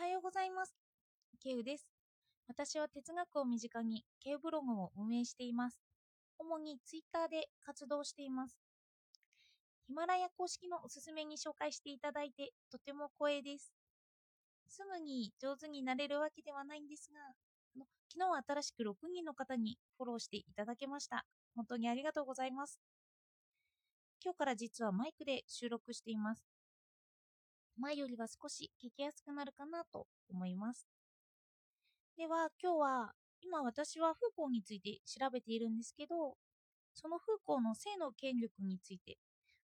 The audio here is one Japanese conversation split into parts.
はようございます。ケウです。私は哲学を身近にケウブログを運営しています。主にツイッターで活動しています。ヒマラヤ公式のおすすめに紹介していただいてとても光栄です。すぐに上手になれるわけではないんですが、あの昨日は新しく6人の方にフォローしていただけました。本当にありがとうございます。今日から実はマイクで収録しています。前よりは少し聞きやすくなるかなと思います。では今日は今私はフーコーについて調べているんですけどそのフーコーの性の権力について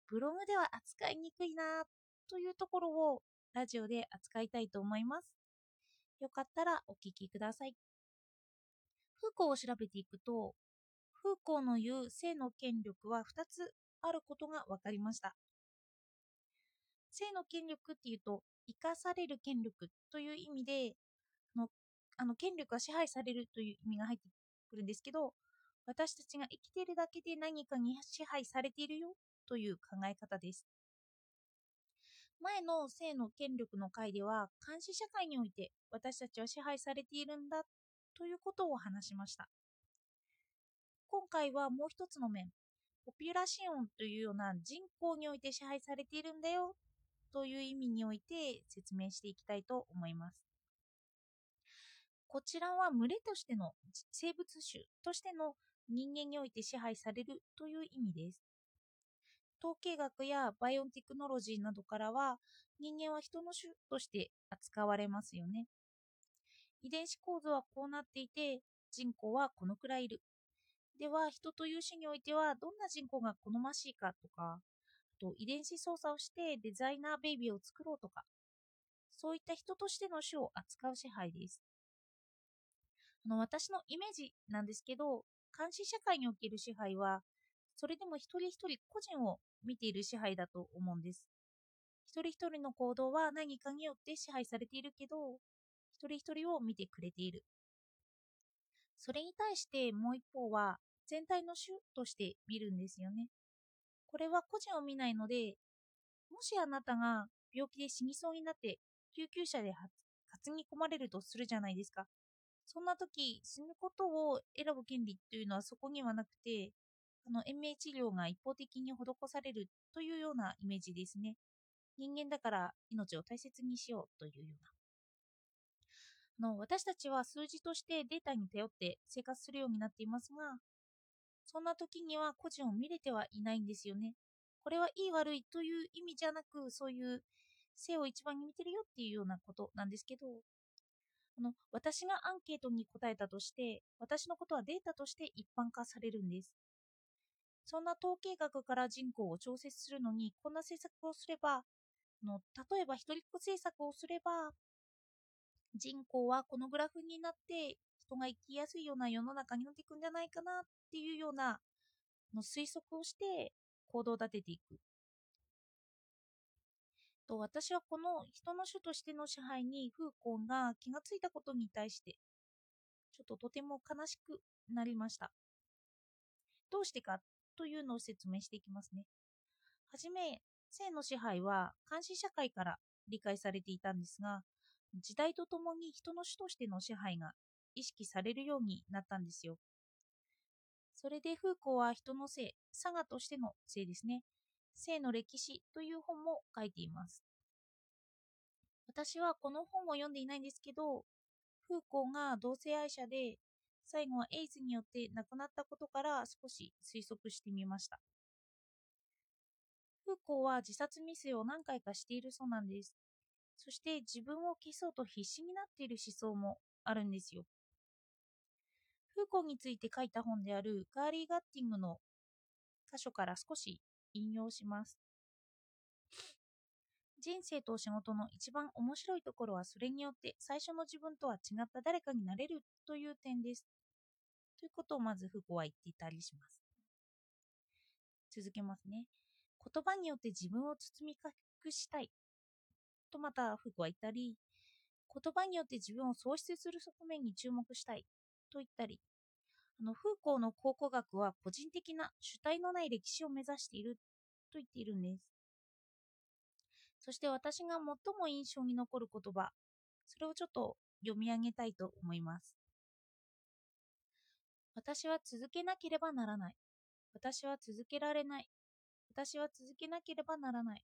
ブログでは扱いにくいなというところをラジオで扱いたいと思います。よかったらお聞きください。フーコーを調べていくとフーコーの言う性の権力は2つあることが分かりました。性の権力っていうと生かされる権力という意味でのあの権力が支配されるという意味が入ってくるんですけど私たちが生きているだけで何かに支配されているよという考え方です。前の性の権力の回では監視社会において私たちは支配されているんだということを話しました。今回はもう一つの面ポピュラシオンというような人口において支配されているんだよという意味において説明していきたいと思います。こちらは群れとしての生物種としての人間において支配されるという意味です。統計学やバイオンテクノロジーなどからは人間は人の種として扱われますよね。遺伝子構造はこうなっていて人口はこのくらいいる。では人という種においてはどんな人口が好ましいかとかと遺伝子操作をしてデザイナーベイビーを作ろうとかそういった人としての種を扱う支配です。あの私のイメージなんですけど監視社会における支配はそれでも一人一人個人を見ている支配だと思うんです。一人一人の行動は何かによって支配されているけど一人一人を見てくれている。それに対してもう一方は全体の種として見るんですよね。これは個人を見ないので、もしあなたが病気で死にそうになって救急車で担ぎ込まれるとするじゃないですか。そんな時、死ぬことを選ぶ権利というのはそこにはなくて、あの延命治療が一方的に施されるというようなイメージですね。人間だから命を大切にしようというような。あの私たちは数字としてデータに頼って生活するようになっていますが、そんな時には個人を見れてはいないんですよね。これはいい悪いという意味じゃなく、そういう性を一番に見てるよっていうようなことなんですけど、あの私がアンケートに答えたとして、私のことはデータとして一般化されるんです。そんな統計学から人口を調節するのに、こんな政策をすれば、の例えば一人っ子政策をすれば、人口はこのグラフになって人が生きやすいような世の中になっていくんじゃないかなっていうようなの推測をして行動を立てていく。と私はこの人の種としての支配にフーコンが気がついたことに対してちょっととても悲しくなりました。どうしてかというのを説明していきますね。はじめ、性の支配は監視社会から理解されていたんですが、時代とともに人の種としての支配が意識されるようになったんですよ。それでフーコーは人の性、佐賀としての性ですね。性の歴史という本も書いています。私はこの本を読んでいないんですけど、フーコーが同性愛者で、最後はエイズによって亡くなったことから少し推測してみました。フーコーは自殺未遂を何回かしているそうなんです。そして自分を消そうと必死になっている思想もあるんですよ。フーコーについて書いた本であるガーリー・ガッティングの箇所から少し引用します。人生と仕事の一番面白いところはそれによって最初の自分とは違った誰かになれるという点です。ということをまずフーコーは言っていたりします。続けますね。言葉によって自分を包み隠したいとまたフーコーは言ったり、言葉によって自分を喪失する側面に注目したいと言ったり、あのフーコーの考古学は個人的な主体のない歴史を目指していると言っているんです。そして私が最も印象に残る言葉それをちょっと読み上げたいと思います。私は続けなければならない。私は続けられない。私は続けなければならない。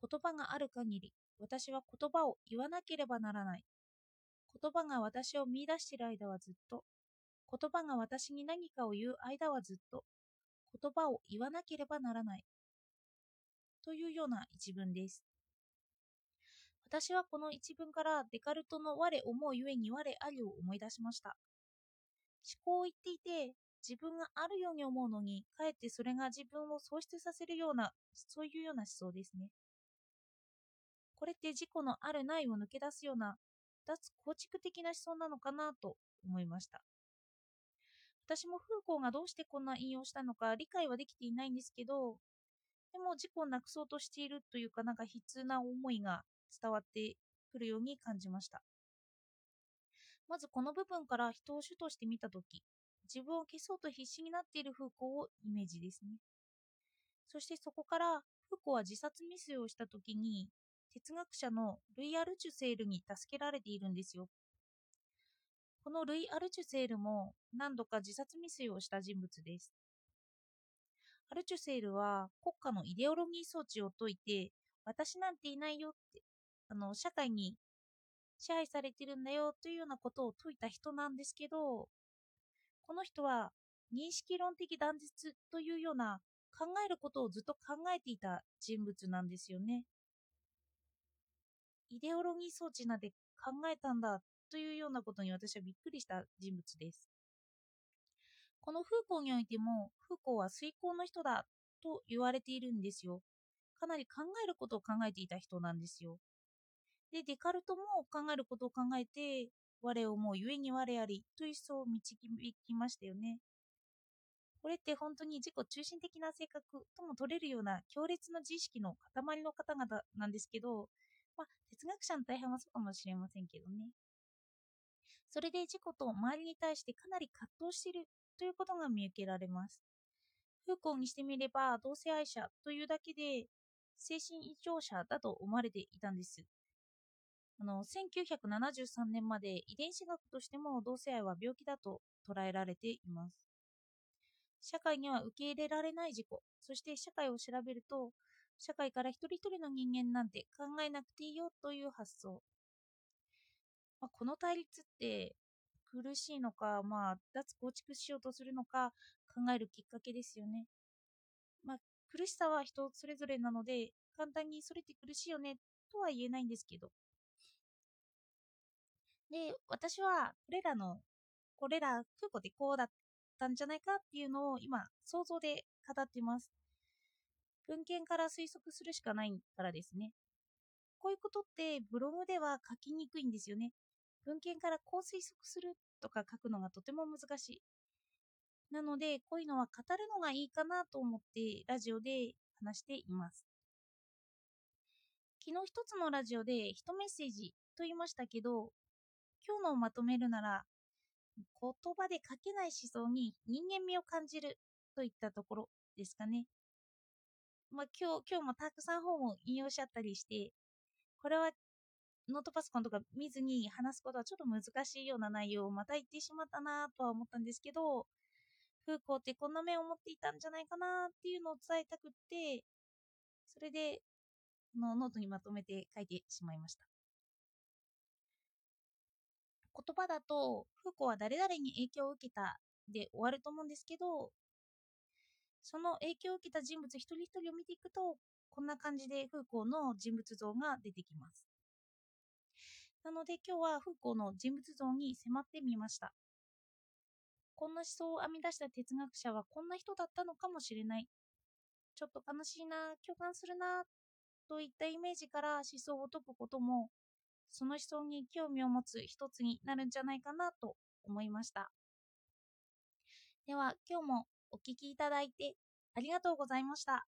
言葉がある限り、私は言葉を言わなければならない。言葉が私を見出している間はずっと、言葉が私に何かを言う間はずっと、言葉を言わなければならない。というような一文です。私はこの一文からデカルトの我思うゆえに我ありを思い出しました。思考を言っていて、自分があるように思うのに、かえってそれが自分を喪失させるような、そういうような思想ですね。これって自己のあるないを抜け出すような脱構築的な思想なのかなと思いました。私もフーコーがどうしてこんな引用したのか理解はできていないんですけど、でも自己をなくそうとしているというかなんか悲痛な思いが伝わってくるように感じました。まずこの部分から人を主として見たとき、自分を消そうと必死になっているフーコーをイメージですね。そしてそこからフーコは自殺未遂をしたときに哲学者のルイ・アルチュセールに助けられているんですよ。このルイ・アルチュセールも何度か自殺未遂をした人物です。アルチュセールは国家のイデオロギー装置を解いて、私なんていないよって、あの、社会に支配されてるんだよというようなことを説いた人なんですけど、この人は認識論的断絶というような考えることをずっと考えていた人物なんですよね。イデオロギー装置なんて考えたんだというようなことに私はびっくりした人物です。このフーコーにおいても、フーコーは遂行の人だと言われているんですよ。かなり考えることを考えていた人なんですよ。で、デカルトも考えることを考えて、我をもうゆえに我ありという思想を導きましたよね。これって本当に自己中心的な性格とも取れるような強烈な自意識の塊の方々なんですけど、まあ、哲学者の大半はそうかもしれませんけどね。それで自己と周りに対してかなり葛藤しているということが見受けられます。フーコーにしてみれば同性愛者というだけで精神異常者だと思われていたんです。あの1973年まで遺伝子学としても同性愛は病気だと捉えられています。社会には受け入れられない事故、そして社会を調べると社会から一人一人の人間なんて考えなくていいよという発想。まあ、この対立って苦しいのか、まあ、脱構築しようとするのか考えるきっかけですよね。まあ、苦しさは人それぞれなので、簡単にそれって苦しいよねとは言えないんですけど。で、私はこれらの、これら空港でこうだったんじゃないかっていうのを今想像で語っています。文献から推測するしかないからですね。こういうことってブログでは書きにくいんですよね。文献からこう推測するとか書くのがとても難しい。なので、こういうのは語るのがいいかなと思ってラジオで話しています。昨日一つのラジオで一メッセージと言いましたけど、今日のをまとめるなら、言葉で書けない思想に人間味を感じるといったところですかね。まあ、今日、今日もたくさん本を引用しちゃったりして、これはノートパソコンとか見ずに話すことはちょっと難しいような内容をまた言ってしまったなとは思ったんですけど、フーコーってこんな面を持っていたんじゃないかなっていうのを伝えたくって、それでのノートにまとめて書いてしまいました。言葉だと、フーコーは誰々に影響を受けたで終わると思うんですけど、その影響を受けた人物一人一人を見ていくと、こんな感じでフーコーの人物像が出てきます。なので今日はフーコーの人物像に迫ってみました。こんな思想を編み出した哲学者はこんな人だったのかもしれない。ちょっと悲しいな、共感するな、といったイメージから思想を解くことも、その思想に興味を持つ一つになるんじゃないかなと思いました。では今日もお聴きいただいてありがとうございました。